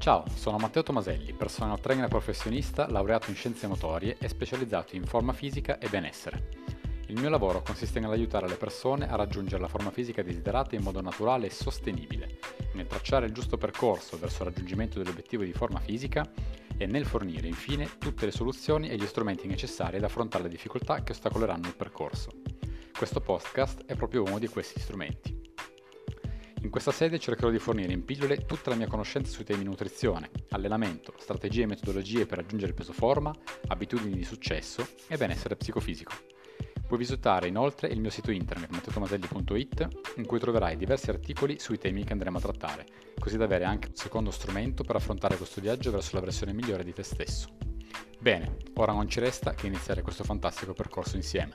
Ciao, sono Matteo Tomaselli, personal trainer professionista, laureato in scienze motorie e specializzato in forma fisica e benessere. Il mio lavoro consiste nell'aiutare le persone a raggiungere la forma fisica desiderata in modo naturale e sostenibile, nel tracciare il giusto percorso verso il raggiungimento dell'obiettivo di forma fisica e nel fornire infine tutte le soluzioni e gli strumenti necessari ad affrontare le difficoltà che ostacoleranno il percorso. Questo podcast è proprio uno di questi strumenti. In questa sede cercherò di fornire in pillole tutta la mia conoscenza sui temi nutrizione, allenamento, strategie e metodologie per raggiungere il peso forma, abitudini di successo e benessere psicofisico. Puoi visitare inoltre il mio sito internet matteotomaselli.it in cui troverai diversi articoli sui temi che andremo a trattare, così da avere anche un secondo strumento per affrontare questo viaggio verso la versione migliore di te stesso. Bene, ora non ci resta che iniziare questo fantastico percorso insieme.